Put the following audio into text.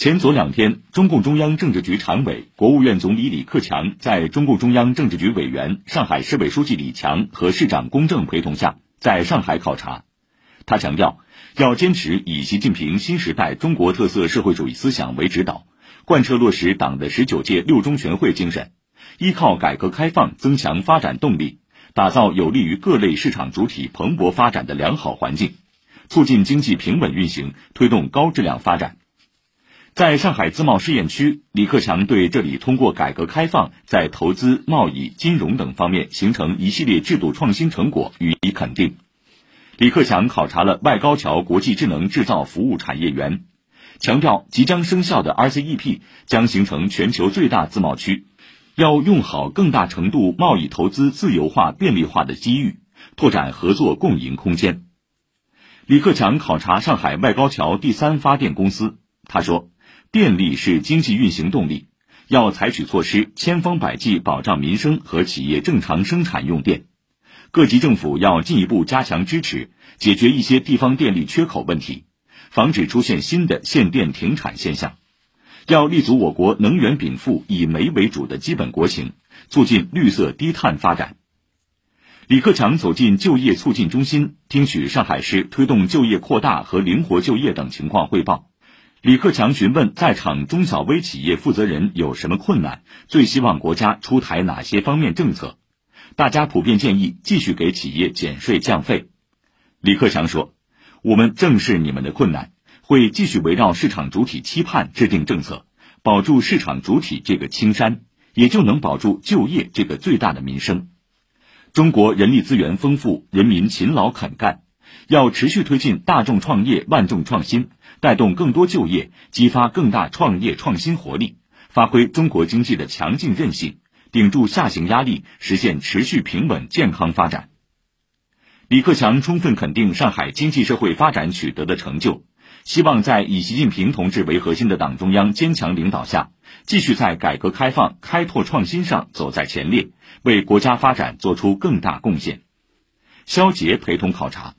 前昨两天，中共中央政治局常委、国务院总理李克强在中共中央政治局委员、上海市委书记李强和市长龚正陪同下，在上海考察。他强调，要坚持以习近平新时代中国特色社会主义思想为指导，贯彻落实党的十九届六中全会精神，依靠改革开放增强发展动力，打造有利于各类市场主体蓬勃发展的良好环境，促进经济平稳运行，推动高质量发展。在上海自贸试验区，李克强对这里通过改革开放在投资、贸易、金融等方面形成一系列制度创新成果予以肯定。李克强考察了外高桥国际智能制造服务产业园，强调即将生效的 RCEP 将形成全球最大自贸区，要用好更大程度贸易投资自由化便利化的机遇，拓展合作共赢空间。李克强考察上海外高桥第三发电公司，他说。电力是经济运行动力，要采取措施，千方百计保障民生和企业正常生产用电。各级政府要进一步加强支持，解决一些地方电力缺口问题，防止出现新的限电停产现象。要立足我国能源禀赋以煤为主的基本国情，促进绿色低碳发展。李克强走进就业促进中心，听取上海市推动就业扩大和灵活就业等情况汇报。李克强询问在场中小微企业负责人有什么困难，最希望国家出台哪些方面政策？大家普遍建议继续给企业减税降费。李克强说：“我们正视你们的困难，会继续围绕市场主体期盼制定政策，保住市场主体这个青山，也就能保住就业这个最大的民生。中国人力资源丰富，人民勤劳肯干。”要持续推进大众创业、万众创新，带动更多就业，激发更大创业创新活力，发挥中国经济的强劲韧性，顶住下行压力，实现持续平稳健康发展。李克强充分肯定上海经济社会发展取得的成就，希望在以习近平同志为核心的党中央坚强领导下，继续在改革开放、开拓创新上走在前列，为国家发展做出更大贡献。肖捷陪同考察。